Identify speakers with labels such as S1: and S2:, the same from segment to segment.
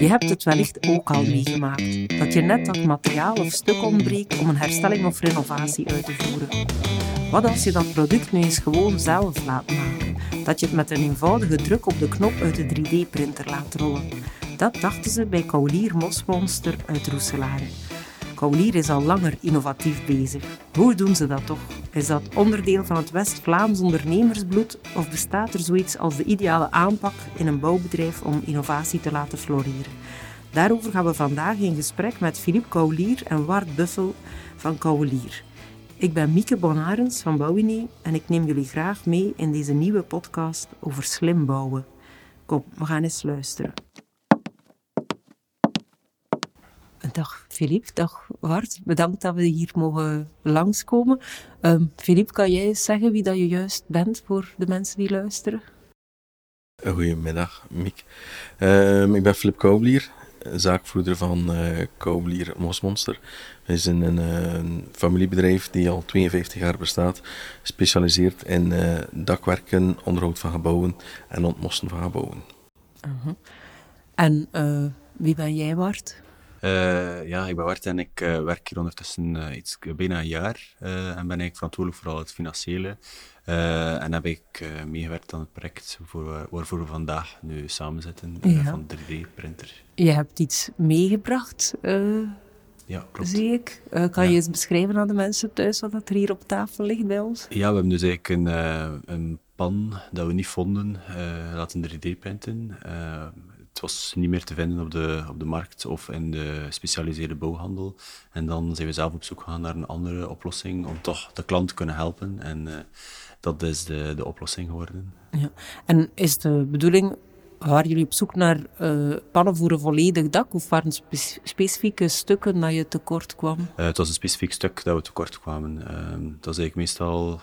S1: Je hebt het wellicht ook al meegemaakt, dat je net dat materiaal of stuk ontbreekt om een herstelling of renovatie uit te voeren. Wat als je dat product nu eens gewoon zelf laat maken? Dat je het met een eenvoudige druk op de knop uit de 3D-printer laat rollen. Dat dachten ze bij Kaulier Mosmonster uit Roeselare. Kaulier is al langer innovatief bezig. Hoe doen ze dat toch? Is dat onderdeel van het West-Vlaams ondernemersbloed of bestaat er zoiets als de ideale aanpak in een bouwbedrijf om innovatie te laten floreren? Daarover gaan we vandaag in gesprek met Philippe Kaulier en Wart Buffel van Kaulier. Ik ben Mieke Bonarens van Bouwinie en ik neem jullie graag mee in deze nieuwe podcast over slim bouwen. Kom, we gaan eens luisteren. Dag Philippe, dag Wart. Bedankt dat we hier mogen langskomen. Um, Philippe, kan jij eens zeggen wie dat je juist bent voor de mensen die luisteren?
S2: Goedemiddag, Miek. Um, ik ben Philippe Koublier, zaakvoerder van uh, Koublier Mosmonster. We zijn een, uh, familiebedrijf die al 52 jaar bestaat, specialiseert in uh, dakwerken, onderhoud van gebouwen en ontmosten van gebouwen.
S1: -huh. En wie ben jij, Wart?
S3: Uh, ja, ik ben Wart en ik uh, werk hier ondertussen uh, iets, bijna een jaar en ben eigenlijk verantwoordelijk voor al het financiële. en heb ik meegewerkt aan het project voor, waarvoor we vandaag nu samen zitten, ja. van 3D-printer.
S1: Je hebt iets meegebracht,
S3: ja, klopt.
S1: zie ik. kan ja. je eens beschrijven aan de mensen thuis wat er hier op tafel ligt bij ons?
S3: Ja, we hebben dus eigenlijk een, een pan dat we niet vonden laten 3D-printen het was niet meer te vinden op de, op de markt of in de gespecialiseerde bouwhandel. En dan zijn we zelf op zoek gegaan naar een andere oplossing om toch de klant te kunnen helpen. En uh, dat is de, de oplossing geworden.
S1: Ja. En is de bedoeling, waren jullie op zoek naar uh, pannen voor een volledig dak of waren spe specifieke stukken dat je tekort kwam?
S3: Uh, het was een specifiek stuk dat we tekort kwamen. dat is eigenlijk meestal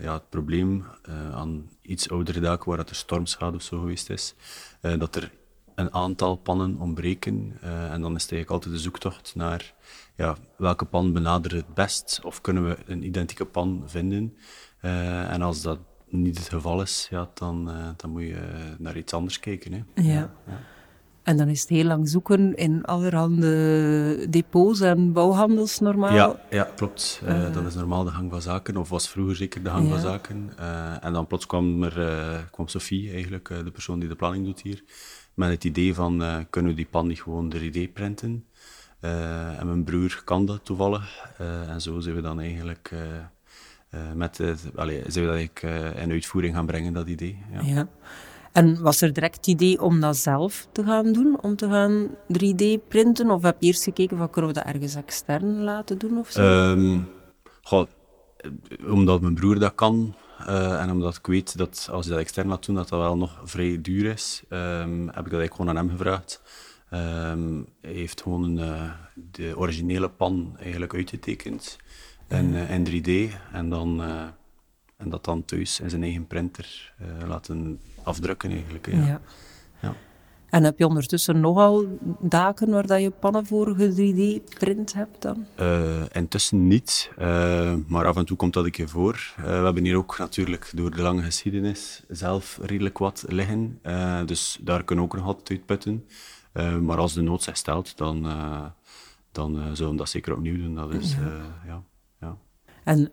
S3: ja, het probleem aan iets oudere daken waar er stormschade of zo geweest is. dat er een aantal pannen ontbreken. Uh, en dan is het eigenlijk altijd de zoektocht naar ja, welke pan benadert het best, of kunnen we een identieke pan vinden. Uh, en als dat niet het geval is, ja, dan, uh, dan moet je naar iets anders kijken. Hè.
S1: Ja. ja. En dan is het heel lang zoeken in allerhande depots en bouwhandels normaal?
S3: Ja, ja klopt. Uh, dat is normaal de gang van zaken, of was vroeger zeker de gang ja. van zaken. En dan plots kwam, er, kwam Sophie, eigenlijk de persoon die de planning doet hier, met het idee van, uh, kunnen we die pan niet gewoon 3D printen? Uh, en mijn broer kan dat toevallig. Uh, en zo zijn we dan eigenlijk met zijn we dat eigenlijk, in uitvoering gaan brengen, dat idee. Ja.
S1: ja. En was er direct het idee om dat zelf te gaan doen, om te gaan 3D printen? Of heb je eerst gekeken van kunnen we dat ergens extern laten doen of zo?
S3: Um, goh, omdat mijn broer dat kan, uh, en omdat ik weet dat als je dat extern laat doen, dat dat wel nog vrij duur is, um, heb ik dat eigenlijk gewoon aan hem gevraagd. Um, hij heeft gewoon een, uh, de originele pan eigenlijk uitgetekend in, uh, in 3D en, dan, en dat dan thuis in zijn eigen printer laten afdrukken eigenlijk. Ja. ja. ja.
S1: En heb je ondertussen nogal daken waar dat je pannen voor 3D-print hebt dan?
S3: Uh, intussen niet, uh, maar af en toe komt dat een keer voor. Uh, we hebben hier ook natuurlijk door de lange geschiedenis zelf redelijk wat liggen, dus daar kunnen we ook nog altijd uitputten. maar als de nood zich stelt, dan, dan zullen we dat zeker opnieuw doen. Dat is, ja. ja, ja.
S1: En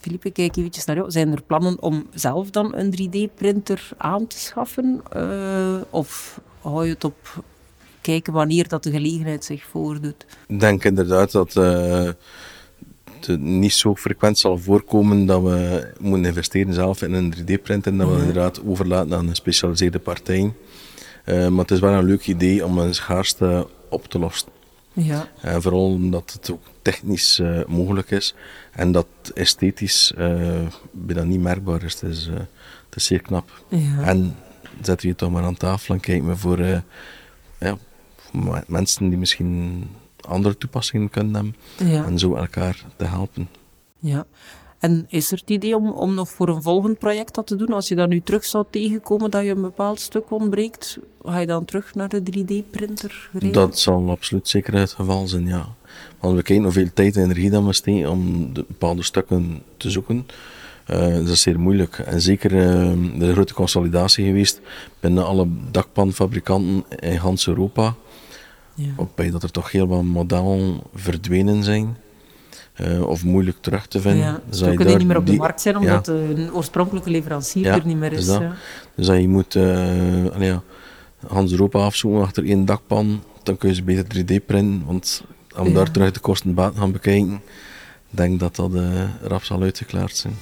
S1: Philippe, kijk eventjes naar jou. Zijn er plannen om zelf dan een 3D-printer aan te schaffen? Uh, of hou je het op kijken wanneer dat de gelegenheid zich voordoet?
S2: Ik denk inderdaad dat uh, het niet zo frequent zal voorkomen dat we moeten investeren zelf in een 3D-printer. Dat we ja. inderdaad overlaten aan een gespecialiseerde partij. Uh, maar het is wel een leuk idee om een schaarste op te lossen.
S1: Ja.
S2: En vooral omdat het ook technisch uh, mogelijk is en dat esthetisch uh, bijna niet merkbaar is. Het is, uh, het is zeer knap.
S1: Ja.
S2: En we het toch maar aan tafel en kijken we voor, ja, voor mensen die misschien andere toepassingen kunnen hebben
S1: ja.
S2: en zo elkaar te helpen.
S1: Ja. En is er het idee om, om nog voor een volgend project dat te doen? Als je dan nu terug zou tegenkomen dat je een bepaald stuk ontbreekt, ga je dan terug naar de 3D-printer
S2: rijden? Dat zal absoluut zeker het geval zijn, ja. Want we kijken hoeveel tijd en energie dat we steken om de bepaalde stukken te zoeken. Uh, dat is zeer moeilijk. En zeker uh, de grote consolidatie geweest binnen alle dakpanfabrikanten in ganz Europa. Ja. Waarbij dat er toch heel wat modellen verdwenen zijn. Uh, of moeilijk terug te vinden. Ja,
S1: dus kunnen die niet meer op de markt zijn, omdat ja. een oorspronkelijke leverancier er niet meer is.
S2: Dus, dat, dus dat je moet ja, Hans Europa afzoeken achter één dakpan, dan kun je ze beter 3D printen, want om daar terug de kosten baat gaan bekijken, denk dat dat uh, rap zal uitgeklaard zijn.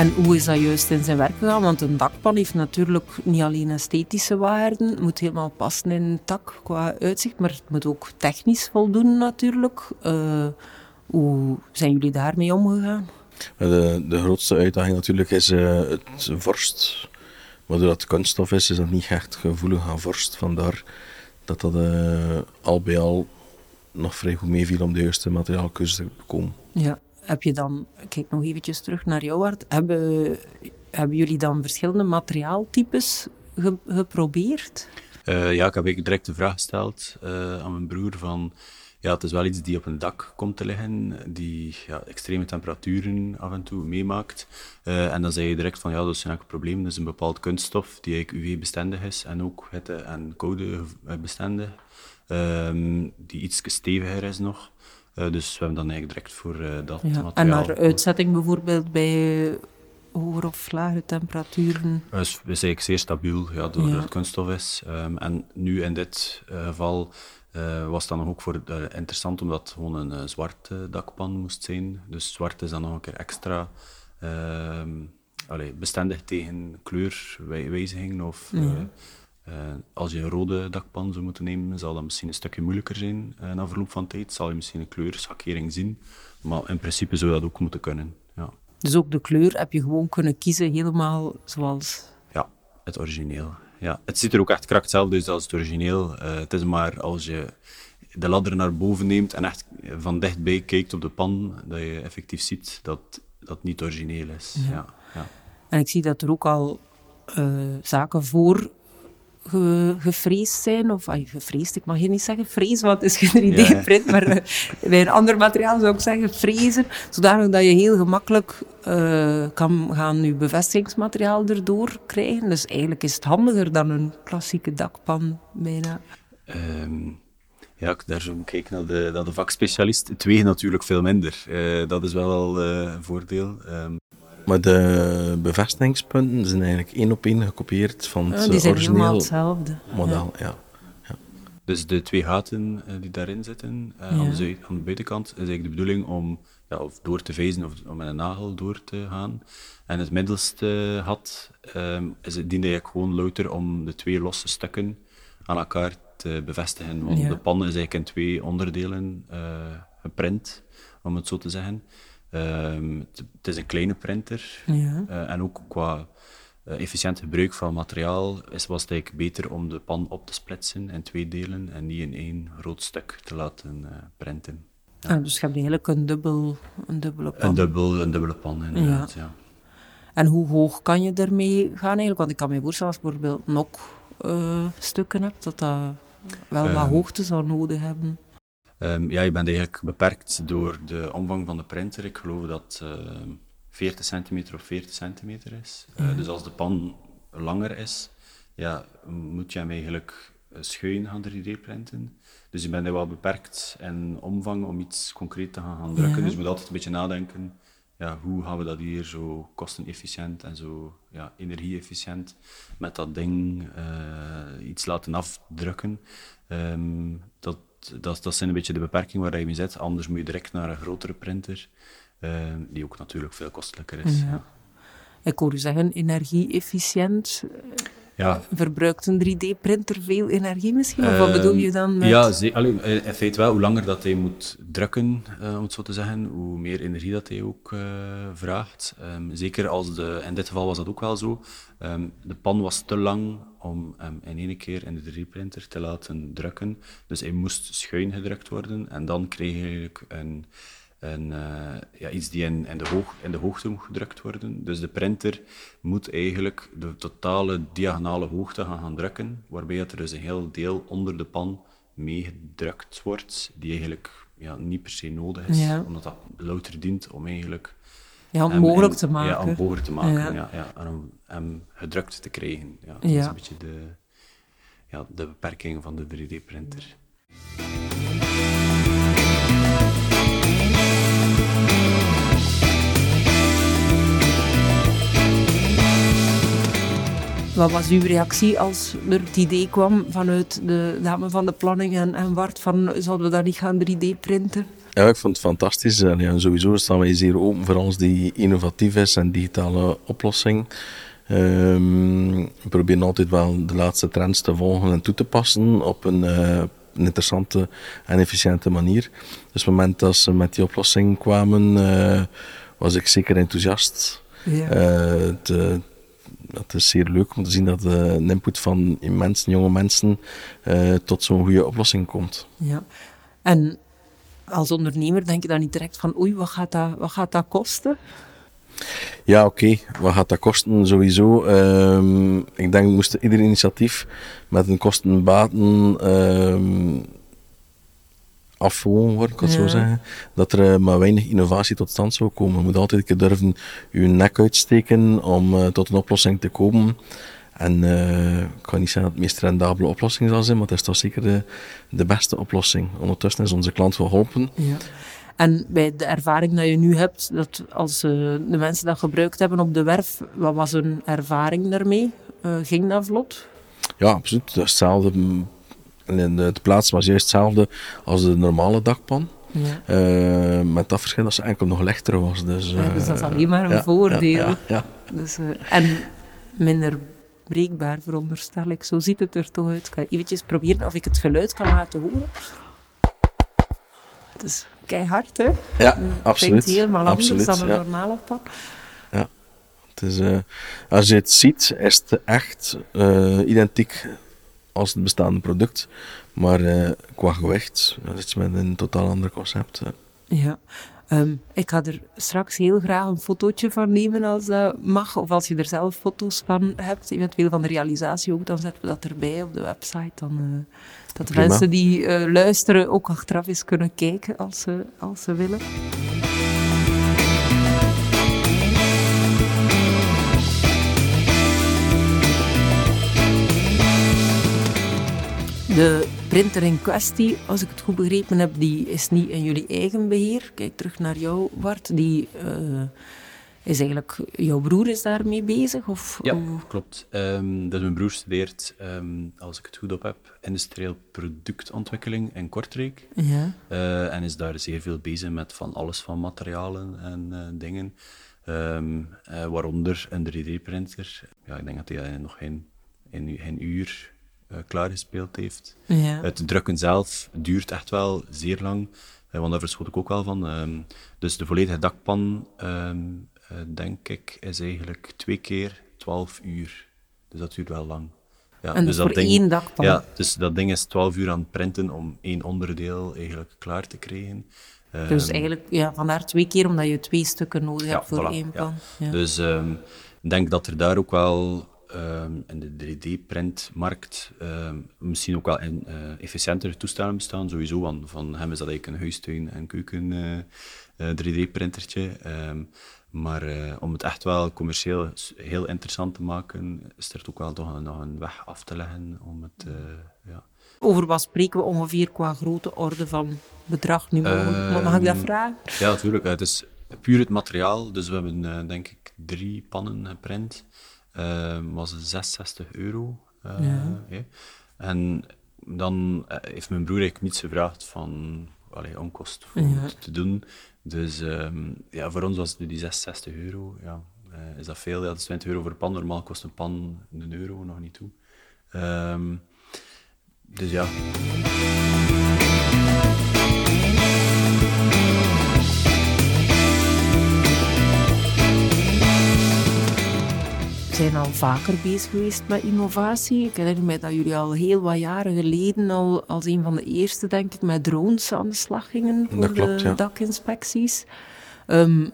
S1: En hoe is dat juist in zijn werk gegaan? Want een dakpan heeft natuurlijk niet alleen esthetische waarden, het moet helemaal passen in een tak qua uitzicht, maar het moet ook technisch voldoen natuurlijk. Uh, hoe zijn jullie daarmee omgegaan?
S2: De, de grootste uitdaging natuurlijk is uh, het vorst. Maar doordat het kunststof is, is dat niet echt gevoelig aan vorst. Vandaar dat dat uh, al bij al nog vrij goed meeviel om de juiste materiaalkeuze te komen.
S1: Ja, heb je dan, kijk nog eventjes terug naar jouw hebben, hebben jullie dan verschillende materiaaltypes geprobeerd?
S3: Uh, ja, ik heb direct de vraag gesteld aan mijn broer van ja, het is wel iets die op een dak komt te liggen, die ja, extreme temperaturen af en toe meemaakt. Uh, en dan zei je direct van, ja, dat is een probleem. Dat is een bepaald kunststof die eigenlijk UV-bestendig is en ook hitte- en koude-bestendig. Um, ehm, die iets steviger is nog. Uh, dus we hebben dan eigenlijk direct voor uh, dat ja. materiaal...
S1: En naar uitzetting bijvoorbeeld bij hoger of lagere temperaturen?
S3: Dat is, is eigenlijk zeer stabiel, ja, doordat ja. het kunststof is. Um, en nu in dit geval uh, was dan ook voor, uh, interessant omdat het gewoon een uh, zwarte dakpan moest zijn. Dus zwart is dan nog een keer extra ehm, allee, bestendig tegen kleurwijzigingen. Of als je een rode dakpan zou moeten nemen, zal dat misschien een stukje moeilijker zijn na verloop van tijd. Zal je misschien een kleurschakering zien. Maar in principe zou dat ook moeten kunnen. Ja.
S1: Dus ook de kleur heb je gewoon kunnen kiezen helemaal zoals...
S3: Ja, het origineel ja. Het ziet er ook echt krak hetzelfde uit als het origineel. Uh, het is maar als je de ladder naar boven neemt en echt van dichtbij kijkt op de pan, dat je effectief ziet dat dat niet origineel is. Ja. ja,
S1: En ik zie dat er ook al uh, zaken voor ge, gevreesd zijn, of ay, gevreesd, ik mag hier niet zeggen vrees, want het is geen 3D-print, maar uh, bij een ander materiaal zou ik zeggen freezer, zodanig dat je heel gemakkelijk uh, kan gaan je bevestigingsmateriaal erdoor krijgen. Dus eigenlijk is het handiger dan een klassieke dakpan bijna.
S3: Um. Ja, daar zo kijken naar de, naar de vakspecialist. Het wegen natuurlijk veel minder. Uh, dat is wel uh, een voordeel. Um,
S2: maar de bevestigingspunten zijn eigenlijk één op één gekopieerd van het
S1: die zijn origineel hetzelfde.
S2: model. Ja. ja.
S3: Dus de twee gaten uh, die daarin zitten, uh, aan, de, aan, de, buitenkant, is eigenlijk de bedoeling om ja, of door te vijzen of om met een nagel door te gaan. En het middelste gat um, is het, diende eigenlijk gewoon louter om de twee losse stukken aan elkaar te bevestigen. Want de pan is eigenlijk in twee onderdelen uh, geprint, om het zo te zeggen. Um, het, is een kleine printer. Ja. Uh, en ook qua uh, efficiënt gebruik van materiaal is, was het eigenlijk beter om de pan op te splitsen in twee delen en niet in één groot stuk te laten uh, printen.
S1: Ja. Ah, dus je hebt eigenlijk een, dubbel, een dubbele pan.
S3: Een, dubbel, een dubbele pan, inderdaad, ja. ja.
S1: En hoe hoog kan je ermee gaan eigenlijk? Want ik kan me voorstellen als bijvoorbeeld nok stukken hebt, dat dat wel wat ehm. hoogte zou nodig hebben.
S3: Um, ja, je bent eigenlijk beperkt door de omvang van de printer. Ik geloof dat uh, 40 centimeter of 40 centimeter is. Uh, Dus als de pan langer is, ja, moet je hem eigenlijk schuin gaan 3D-printen. Dus je bent wel beperkt in omvang om iets concreet te gaan, gaan drukken. Ja. Dus je moet altijd een beetje nadenken, ja, hoe gaan we dat hier zo kostenefficiënt en zo ja, energie-efficiënt met dat ding uh, iets laten afdrukken. Um, dat dat, dat zijn een beetje de beperkingen waar je mee zit. Anders moet je direct naar een grotere printer, uh, die ook natuurlijk veel kostelijker is. Ja.
S1: Ik hoor u zeggen, energie-efficiënt. Ja. Verbruikt een 3D-printer veel energie misschien? Of wat bedoel je dan met...
S3: Ja, Allee, in feite wel. Hoe langer dat hij moet drukken, uh, om het zo te zeggen, hoe meer energie dat hij ook uh, vraagt. Um, zeker als de... In dit geval was dat ook wel zo. Um, de pan was te lang om hem in één keer in de 3D-printer te laten drukken. Dus hij moest schuin gedrukt worden. En dan kreeg je eigenlijk een een, ja, iets die in, in, de hoog, in de hoogte moet gedrukt worden. Dus de printer moet eigenlijk de totale diagonale hoogte gaan, gaan drukken, waarbij er dus een heel deel onder de pan meegedrukt wordt, die eigenlijk ja, niet per se nodig is, omdat dat louter dient om eigenlijk...
S1: Ja, om mogelijk te maken.
S3: Ja, om mogelijk te maken, ja. ja, en om hem gedrukt te krijgen. Ja, dat is een beetje de, ja, de beperking van de 3D-printer.
S1: Wat was uw reactie als er het idee kwam vanuit de dame van de planning en, en Wart van zouden we dat niet gaan 3D-printen?
S2: Ja, ik vond het fantastisch. Ja, sowieso staan wij zeer open voor alles die innovatief is en digitale oplossing. Um, we proberen altijd wel de laatste trends te volgen en toe te passen op een, uh, een interessante en efficiënte manier. Dus op het moment dat ze met die oplossing kwamen, uh, was ik zeker enthousiast. Ja. Uh, te, het is zeer leuk om te zien dat de input van mensen, jonge mensen uh, tot zo'n goede oplossing komt.
S1: Ja, en als ondernemer denk je dan niet direct van oei, wat gaat dat, wat gaat dat kosten?
S2: Ja, oké. Okay. Wat gaat dat kosten? Sowieso. Um, ik denk, moest ieder initiatief met een kostenbaten um, afgewogen worden, ja. zo zeggen. Dat er uh, maar weinig innovatie tot stand zou komen. Je moet altijd een keer durven je nek uitsteken om uh, tot een oplossing te komen. En uh, ik kan niet zeggen dat het meest rendabele oplossing zal zijn, maar het is toch zeker de, de beste oplossing. Ondertussen is onze klant geholpen.
S1: Ja. En bij de ervaring die je nu hebt, dat als uh, de mensen dat gebruikt hebben op de werf, wat was hun ervaring daarmee? Ging dat vlot?
S2: Ja, absoluut. Dat is hetzelfde. En de plaats was juist hetzelfde als de normale dakpan. Ja. Uh, met dat verschil dat ze enkel nog lichter was. Dus,
S1: ja, dus dat is alleen maar een ja, voordeel. Dus, en minder breekbaar, veronderstel ik. Zo ziet het er toch uit. Ik ga eventjes proberen of ik het geluid kan laten horen. Het is keihard, hè?
S2: Ja, absoluut.
S1: Het helemaal anders absoluut, dan een normale pan.
S2: Ja. Het is, als je het ziet, is het echt identiek als het bestaande product. Maar uh, qua gewicht is het met een totaal ander concept.
S1: Ja. Um, ik ga er straks heel graag een fotootje van nemen als dat mag. Of als je er zelf foto's van hebt, eventueel van de realisatie ook, dan zetten we dat erbij op de website. Dan, uh, dat de mensen die uh, luisteren ook achteraf eens kunnen kijken als ze, als ze willen. De printer in kwestie, als ik het goed begrepen heb, die is niet in jullie eigen beheer. Kijk terug naar jou, Bart. Die uh, is eigenlijk... Jouw broer is daarmee bezig? Of,
S3: ja, klopt. Um, dus mijn broer studeert, um, als ik het goed op heb, industrieel productontwikkeling in Kortrijk. Ja. Uh, en is daar zeer veel bezig met van alles van materialen en uh, dingen. Um, waaronder een 3D-printer. Ja, ik denk dat hij nog geen, geen, geen uur klaargespeeld heeft. Ja. Het drukken zelf duurt echt wel zeer lang, uh, want daar verschot ik ook wel van. Um, dus de volledige dakpan, um, uh, denk ik, is eigenlijk twee keer 12 uur. Dus dat duurt wel lang.
S1: Ja, en dus dat ding, één dakpan?
S3: Ja, dus dat ding is 12 uur aan het printen om één onderdeel eigenlijk klaar te krijgen.
S1: Dus um, eigenlijk, ja, vandaar twee keer, omdat je twee stukken nodig ja, hebt voor voilà, één pan.
S3: Ja. Dus ik denk dat er daar ook wel um, in de 3D-printmarkt um, misschien ook wel in, uh, efficiëntere toestellen bestaan, sowieso. Want van hem is dat eigenlijk een huistuin- en keuken uh, uh, 3D-printertje. Um, maar om het echt wel commercieel heel interessant te maken, is er ook wel toch een, nog een weg af te leggen om het... Ja.
S1: Over wat spreken we ongeveer qua grote orde van bedrag nu? Mag ik dat vragen?
S3: Ja, natuurlijk. Het is puur het materiaal. Dus we hebben, denk ik, drie pannen geprint. Uh, was 66 euro. Ja. En dan uh, heeft mijn broer eigenlijk niets gevraagd van allee, onkost voor ja. te doen. Dus um, ja, voor ons was het die 66 euro. Ja, uh, is dat veel? Ja, dat is 20 euro voor een pan. Normaal kost een pan een euro nog niet toe. Um, dus ja.
S1: Zijn al vaker bezig geweest met innovatie. Ik herinner mij dat jullie al heel wat jaren geleden al als een van de eerste, denk ik, met drones aan de slag gingen voor
S2: Dat klopt,
S1: de
S2: ja.
S1: dakinspecties. Ehm,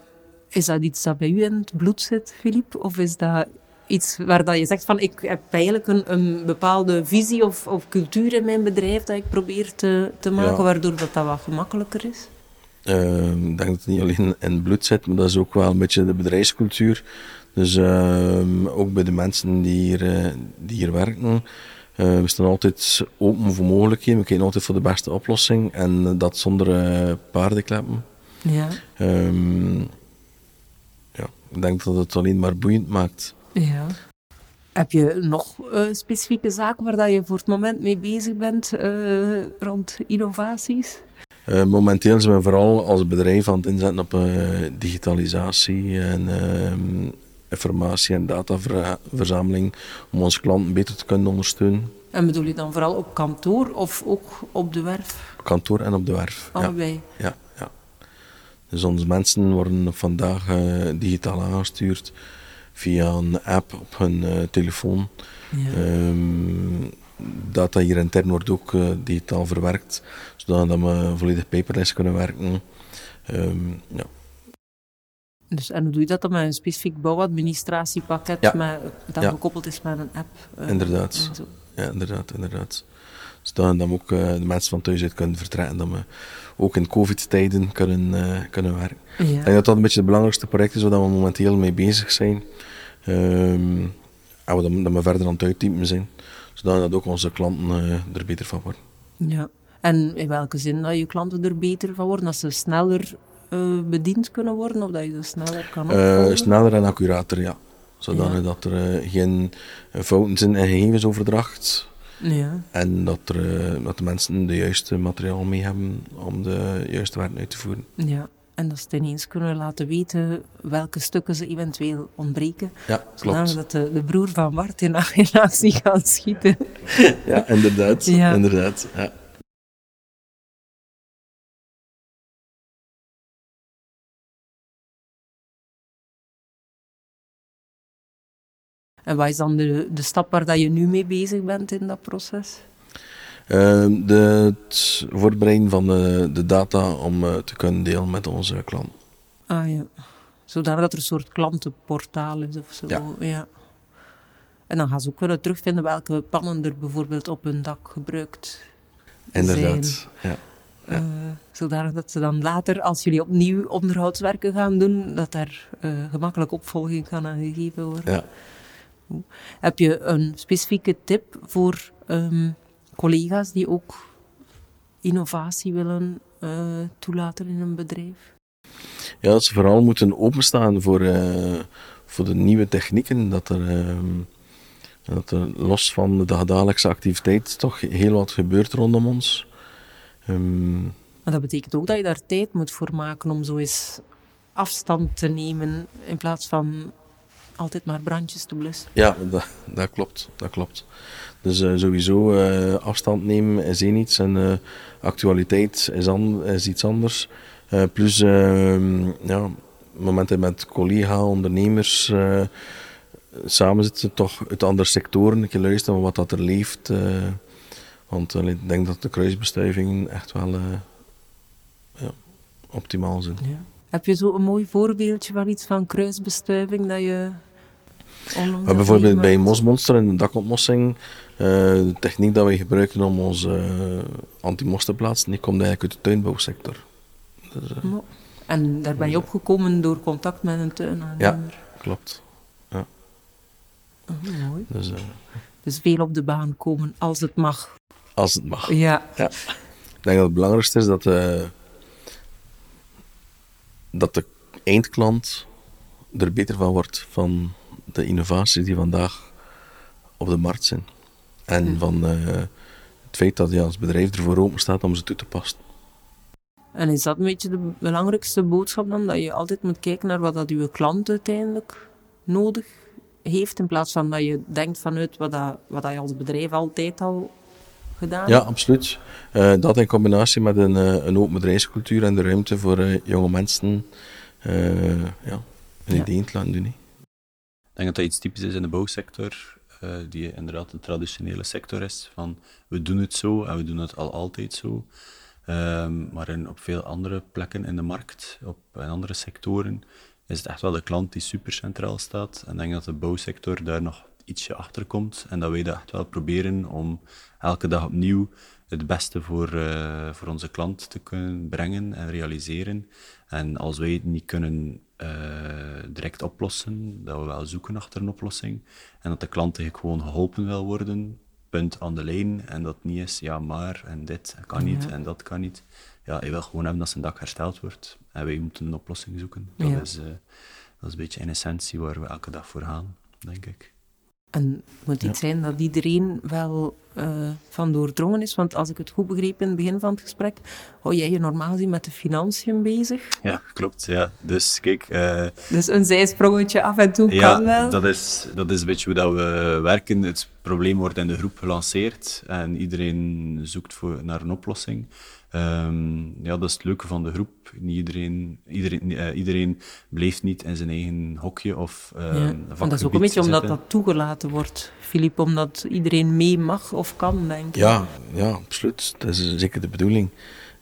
S1: is dat iets dat bij u in het bloed zit, Filip? Of is dat iets waar dat je zegt van ik heb eigenlijk een, een bepaalde visie of, of cultuur in mijn bedrijf dat ik probeer te, te maken,
S2: Ja.
S1: waardoor dat, dat wat gemakkelijker is?
S2: Ehm, ik denk dat het niet alleen in het bloed zit, maar dat is ook wel een beetje de bedrijfscultuur. Dus ehm, ook bij de mensen die hier, eh, die hier werken. eh, we staan altijd open voor mogelijkheden. We kijken altijd voor de beste oplossing. En dat zonder eh, paardenkleppen.
S1: Ja.
S2: Ehm, ja, ik denk dat het alleen maar boeiend maakt.
S1: Ja. Heb je nog specifieke zaken waar dat je voor het moment mee bezig bent rond innovaties?
S2: Momenteel zijn we vooral als bedrijf aan het inzetten op digitalisatie en ehm, informatie- en dataverzameling om onze klanten beter te kunnen ondersteunen.
S1: En bedoel je dan vooral op kantoor of ook op de werf?
S2: Kantoor en op de werf. Ja,
S1: Allebei.
S2: ja, ja. Dus onze mensen worden vandaag eh, digitaal aangestuurd via een app op hun eh, telefoon.
S1: Ja.
S2: Ehm, data hier intern wordt ook eh, digitaal verwerkt, zodat we volledig paperless kunnen werken. Ehm, ja.
S1: Dus, en hoe doe je dat dan met een specifiek bouwadministratiepakket
S2: Ja.
S1: met, dat
S2: Ja.
S1: gekoppeld is met een app? eh,
S2: Inderdaad. Ja, inderdaad, inderdaad. Zodat dan ook de mensen van thuis uit kunnen vertrekken, dat we ook in covid-tijden kunnen, eh, kunnen werken.
S1: Ja.
S2: Ik denk dat dat een beetje het belangrijkste project is waar we momenteel mee bezig zijn. Ehm, en we dat, dat we verder aan het uittypen zijn, zodat dat ook onze klanten eh, er beter van worden.
S1: Ja. En in welke zin dat je klanten er beter van worden? Dat ze sneller eh, bediend kunnen worden of dat je ze sneller kan
S2: Eh,
S1: opvolgen?
S2: sneller en accurater, ja. Zodat
S1: Ja.
S2: dat er eh, geen fouten zijn in gegevensoverdracht.
S1: Ja.
S2: En dat, er, dat de mensen de juiste materiaal mee hebben om de juiste werk uit te voeren.
S1: Ja, en dat ze het ineens kunnen laten weten welke stukken ze eventueel ontbreken.
S2: Ja, klopt.
S1: dat de, de broer van Bart in, in actie gaat schieten.
S2: Ja, inderdaad.
S1: Ja.
S2: inderdaad ja.
S1: En wat is dan de, de stap waar dat je nu mee bezig bent in dat proces?
S2: Ehm, de, het voorbereiden van de, de data om eh, te kunnen delen met onze klant.
S1: Ah ja. Zodat er een soort klantenportaal is of zo.
S2: Ja.
S1: En dan gaan ze ook kunnen terugvinden welke pannen er bijvoorbeeld op hun dak gebruikt
S2: Inderdaad. Ja.
S1: Eh, zodanig dat ze dan later, als jullie opnieuw onderhoudswerken gaan doen, dat daar eh, gemakkelijk opvolging kan aan gegeven worden.
S2: Ja.
S1: Heb je een specifieke tip voor ehm, collega's die ook innovatie willen eh, toelaten in een bedrijf?
S2: ja, dat ze vooral moeten openstaan voor, eh, voor de nieuwe technieken. Dat er, ehm, dat er los van de dagelijkse activiteit toch heel wat gebeurt rondom ons. Ehm,
S1: Maar dat betekent ook dat je daar tijd moet voor maken om zo eens afstand te nemen in plaats van altijd maar brandjes te blussen.
S2: Ja, dat, dat klopt. Dat klopt. Dus eh, sowieso eh, afstand nemen is één iets en eh, actualiteit is, an- is iets anders. Plus, ehm, ja, momenten met collega, ondernemers samen zitten, toch uit andere sectoren, een keer luisteren wat dat er leeft. want ik denk dat de kruisbestuivingen echt wel ja, optimaal zijn.
S1: Ja. Heb je zo een mooi voorbeeldje van iets van kruisbestuiving dat je
S2: Maar bijvoorbeeld bij? Mosmonster in de dakontmossing, eh, de techniek dat wij gebruiken om onze uh, anti-mos te plaatsen, die komt eigenlijk uit de tuinbouwsector. Dus, eh,
S1: Ja. En daar ben je opgekomen door contact met een tuinaannemer.
S2: klopt.
S1: Oh, mooi.
S2: Dus, eh,
S1: Dus veel op de baan komen als het mag.
S2: als het mag.
S1: Ja.
S2: Ik denk dat het belangrijkste is dat, eh, dat de eindklant er beter van wordt van de innovaties die vandaag op de markt zijn. En van eh, het feit dat je als bedrijf ervoor open staat om ze toe te passen.
S1: En is dat een beetje de belangrijkste boodschap dan? Dat je altijd moet kijken naar wat dat je klant uiteindelijk nodig heeft, in plaats van dat je denkt vanuit wat, dat, wat dat je als bedrijf altijd al gedaan
S2: Ja, absoluut. Eh, dat in combinatie met een, eh, een open bedrijfscultuur en de ruimte voor jonge mensen ja, een
S1: Ja.
S2: idee te laten doen.
S3: Denk dat dat iets typisch is in de bouwsector, uh, die inderdaad een traditionele sector is. Van we doen het zo en we doen het al altijd zo. Um, maar in, op veel andere plekken in de markt, op in andere sectoren, is het echt wel de klant die super centraal staat. En ik denk dat de bouwsector daar nog ietsje achter komt. En dat wij dat echt wel proberen om elke dag opnieuw het beste voor, uh, voor onze klant te kunnen brengen en realiseren. En als wij het niet kunnen uh, direct oplossen, dat we wel zoeken achter een oplossing. En dat de klant eigenlijk gewoon geholpen wil worden, punt aan de lijn. En dat niet is, ja maar, en dit kan niet, en dat kan niet. Ja, je wil gewoon hebben dat zijn dak hersteld wordt. En wij moeten een oplossing zoeken. Dat, ja. is, uh, dat is een beetje in essentie waar we elke dag voor gaan, denk ik.
S1: En het moet iets zijn dat iedereen wel uh, van doordrongen is. Want als ik het goed begreep in het begin van het gesprek, hou jij je normaal gezien met de financiën bezig?
S3: Ja, klopt. Ja. Dus kijk... Uh,
S1: dus een zijsprongetje af en toe
S3: ja,
S1: kan wel?
S3: dat is, dat is een beetje hoe dat we werken. Het probleem wordt in de groep gelanceerd en iedereen zoekt voor, naar een oplossing. Um, ja, dat is het leuke van de groep. Niet iedereen, iedereen, uh, iedereen blijft niet in zijn eigen hokje of uh, ja,
S1: Dat is ook een beetje omdat dat toegelaten wordt, Filip, omdat iedereen mee mag of kan, denk ik.
S2: Ja, ja absoluut. Dat is zeker de bedoeling.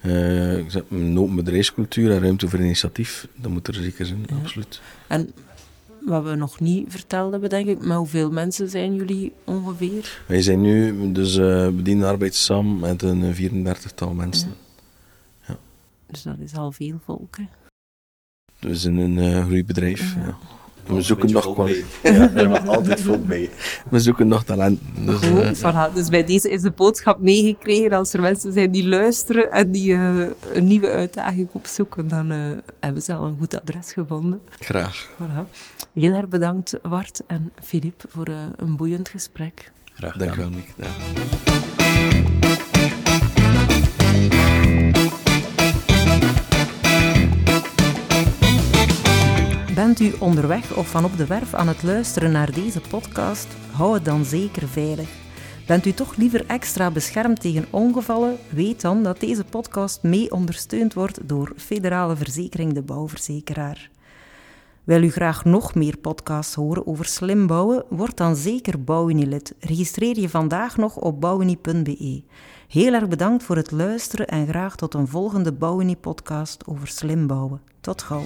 S2: Uh, een open bedrijfscultuur en ruimte voor initiatief, dat moet er zeker zijn, ja. absoluut.
S1: En wat we nog niet verteld hebben, denk ik, maar hoeveel mensen zijn jullie ongeveer?
S2: Wij zijn nu, dus uh, arbeid samen met een 34-tal mensen. Ja.
S1: Dus dat is al veel volk. Hè.
S2: We zijn een uh, groeibedrijf. Ja. We zoeken nog
S3: wel. Ja, er mag altijd volk bij.
S2: We zoeken nog talent. Dus,
S1: Goed, uh, dus bij deze is de boodschap meegekregen. Als er mensen zijn die luisteren en die uh, een nieuwe uitdaging opzoeken, dan hebben ze al een goed adres gevonden.
S2: Graag.
S1: Voilà. Heel erg bedankt, Wart en Filip, voor een boeiend gesprek.
S3: Graag
S2: Dank u wel, Mick.
S1: Bent u onderweg of van op de werf aan het luisteren naar deze podcast? Hou het dan zeker veilig. Bent u toch liever extra beschermd tegen ongevallen? Weet dan dat deze podcast mee ondersteund wordt door Federale Verzekering de Bouwverzekeraar. Wil u graag nog meer podcasts horen over slim bouwen? Word dan zeker Bouwunie-lid. Registreer je vandaag nog op bouwunie.be. Heel erg bedankt voor het luisteren en graag tot een volgende Bouwunie-podcast over slim bouwen. Tot gauw.